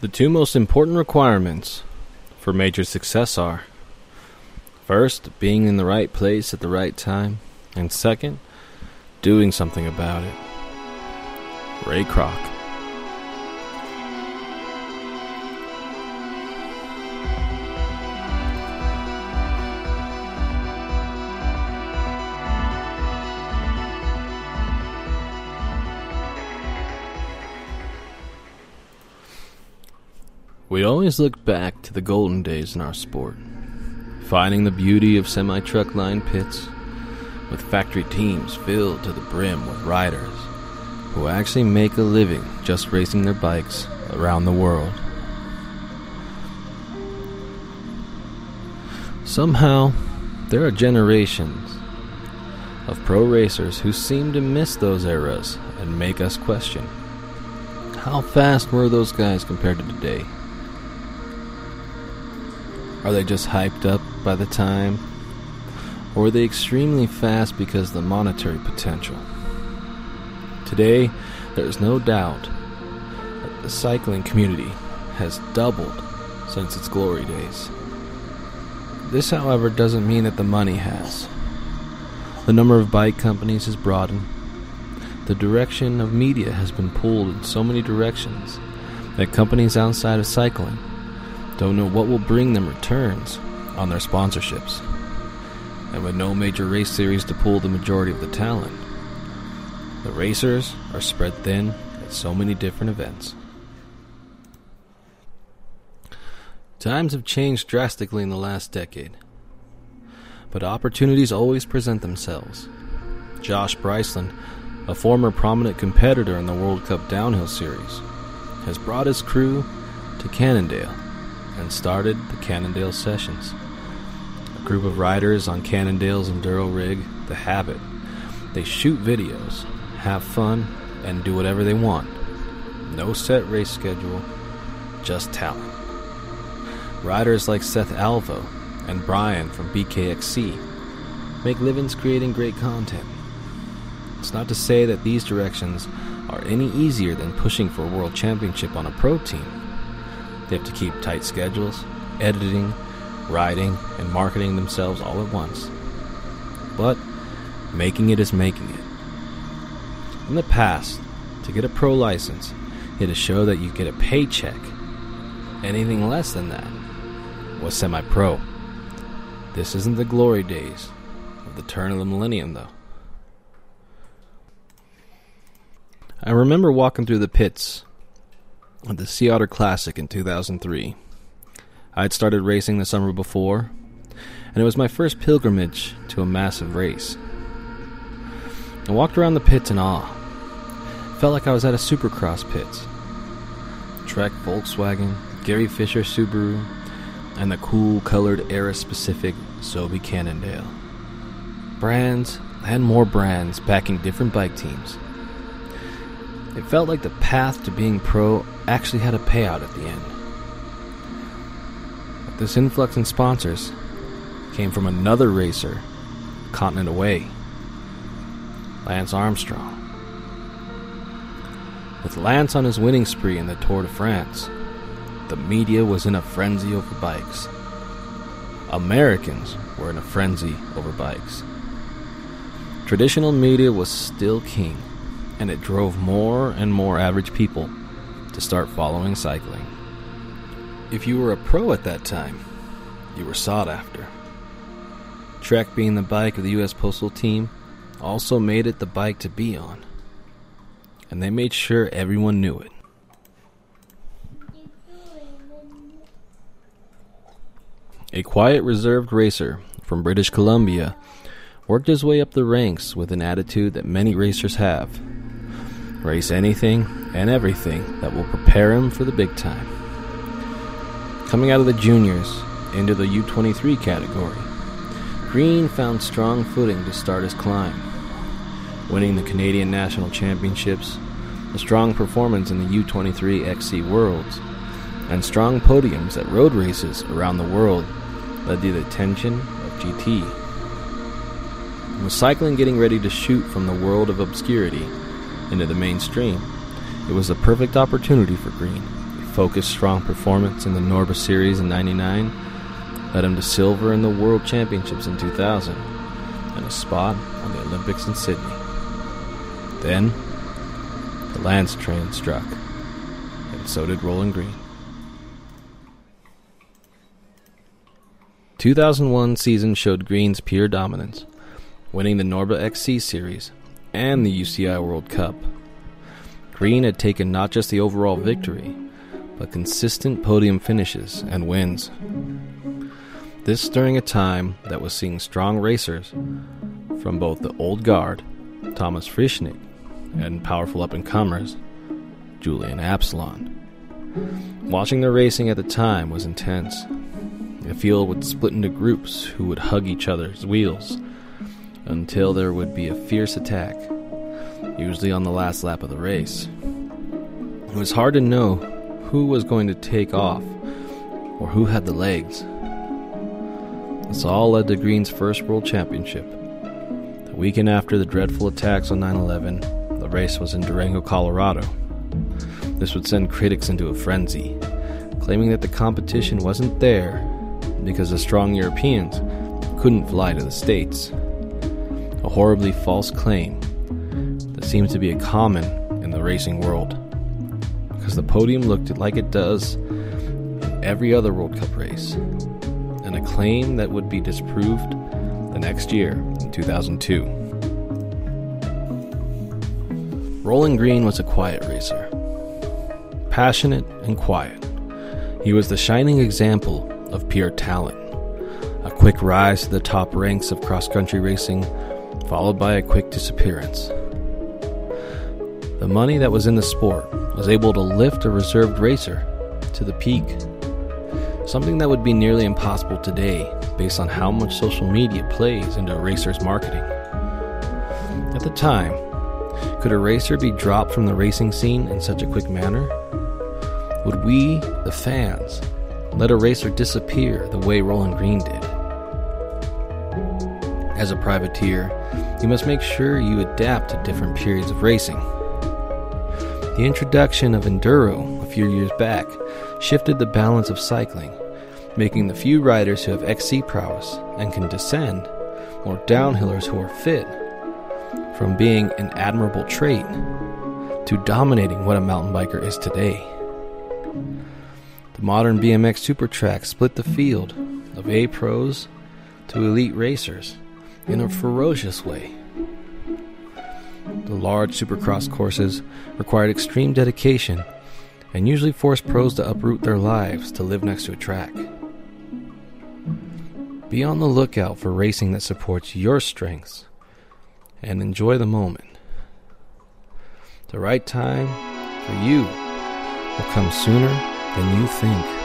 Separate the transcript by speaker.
Speaker 1: The two most important requirements for major success are first, being in the right place at the right time, and second, doing something about it. Ray Kroc. We always look back to the golden days in our sport, finding the beauty of semi truck line pits with factory teams filled to the brim with riders who actually make a living just racing their bikes around the world. Somehow, there are generations of pro racers who seem to miss those eras and make us question how fast were those guys compared to today? Are they just hyped up by the time? Or are they extremely fast because of the monetary potential? Today, there is no doubt that the cycling community has doubled since its glory days. This, however, doesn't mean that the money has. The number of bike companies has broadened. The direction of media has been pulled in so many directions that companies outside of cycling don't know what will bring them returns on their sponsorships. And with no major race series to pull the majority of the talent, the racers are spread thin at so many different events. Times have changed drastically in the last decade, but opportunities always present themselves. Josh Bryceland, a former prominent competitor in the World Cup Downhill Series, has brought his crew to Cannondale and started the Cannondale Sessions. A group of riders on Cannondale's enduro rig, The Habit. They shoot videos, have fun, and do whatever they want. No set race schedule, just talent. Riders like Seth Alvo and Brian from BKXC make livings creating great content. It's not to say that these directions are any easier than pushing for a world championship on a pro team. They have to keep tight schedules, editing, writing, and marketing themselves all at once. But making it is making it. In the past, to get a pro license, you had to show that you get a paycheck. Anything less than that was semi pro. This isn't the glory days of the turn of the millennium, though. I remember walking through the pits at the Sea Otter Classic in 2003. I had started racing the summer before, and it was my first pilgrimage to a massive race. I walked around the pits in awe. Felt like I was at a supercross pit. Trek Volkswagen, Gary Fisher Subaru, and the cool colored era specific Sobe Cannondale. Brands and more brands backing different bike teams. It felt like the path to being pro actually had a payout at the end. But this influx in sponsors came from another racer, continent away, Lance Armstrong. With Lance on his winning spree in the Tour de France, the media was in a frenzy over bikes. Americans were in a frenzy over bikes. Traditional media was still king and it drove more and more average people to start following cycling. If you were a pro at that time, you were sought after. Trek being the bike of the U.S. Postal Team also made it the bike to be on, and they made sure everyone knew it. A quiet, reserved racer from British Columbia worked his way up the ranks with an attitude that many racers have race anything and everything that will prepare him for the big time. Coming out of the juniors into the U23 category, Green found strong footing to start his climb, winning the Canadian National Championships, a strong performance in the U23 XC Worlds, and strong podiums at road races around the world led to the attention of GT. With cycling getting ready to shoot from the world of obscurity into the mainstream. It was a perfect opportunity for Green. He focused, strong performance in the Norba Series in 99 led him to silver in the World Championships in 2000 and a spot on the Olympics in Sydney. Then, the Lance train struck, and so did Roland Green. 2001 season showed Green's pure dominance, winning the Norba XC Series and the UCI World Cup. Green had taken not just the overall victory, but consistent podium finishes and wins. This during a time that was seeing strong racers from both the old guard, Thomas Frischknecht, and powerful up and comers, Julien Absalon. Watching the racing at the time was intense. The field would split into groups who would hug each other's wheels until there would be a fierce attack, usually on the last lap of the race. It was hard to know who was going to take off or who had the legs. This all led to Green's first World Championship. The weekend after the dreadful attacks on 9 11, the race was in Durango, Colorado. This would send critics into a frenzy, claiming that the competition wasn't there because the strong Europeans couldn't fly to the States. Horribly false claim that seems to be a common in the racing world. Because the podium looked like it does in every other World Cup race and a claim that would be disproved the next year, in 2002. Roland Green was a quiet racer, passionate and quiet. He was the shining example of pure talent, a quick rise to the top ranks of cross country racing, followed by a quick disappearance. The money that was in the sport was able to lift a reserved racer to the peak something that would be nearly impossible today based on how much social media plays into a racer's marketing. At the time, could a racer be dropped from the racing scene in such a quick manner? Would we, the fans, let a racer disappear the way Roland Green did? As a privateer, you must make sure you adapt to different periods of racing. The introduction of enduro a few years back shifted the balance of cycling making the few riders who have XC prowess and can descend, or downhillers who are fit, from being an admirable trait to dominating what a mountain biker is today. The modern BMX super track split the field of A pros to elite racers in a ferocious way. The large supercross courses required extreme dedication and usually forced pros to uproot their lives to live next to a track. Be on the lookout for racing that supports your strengths and enjoy the moment. The right time for you will come sooner than you think.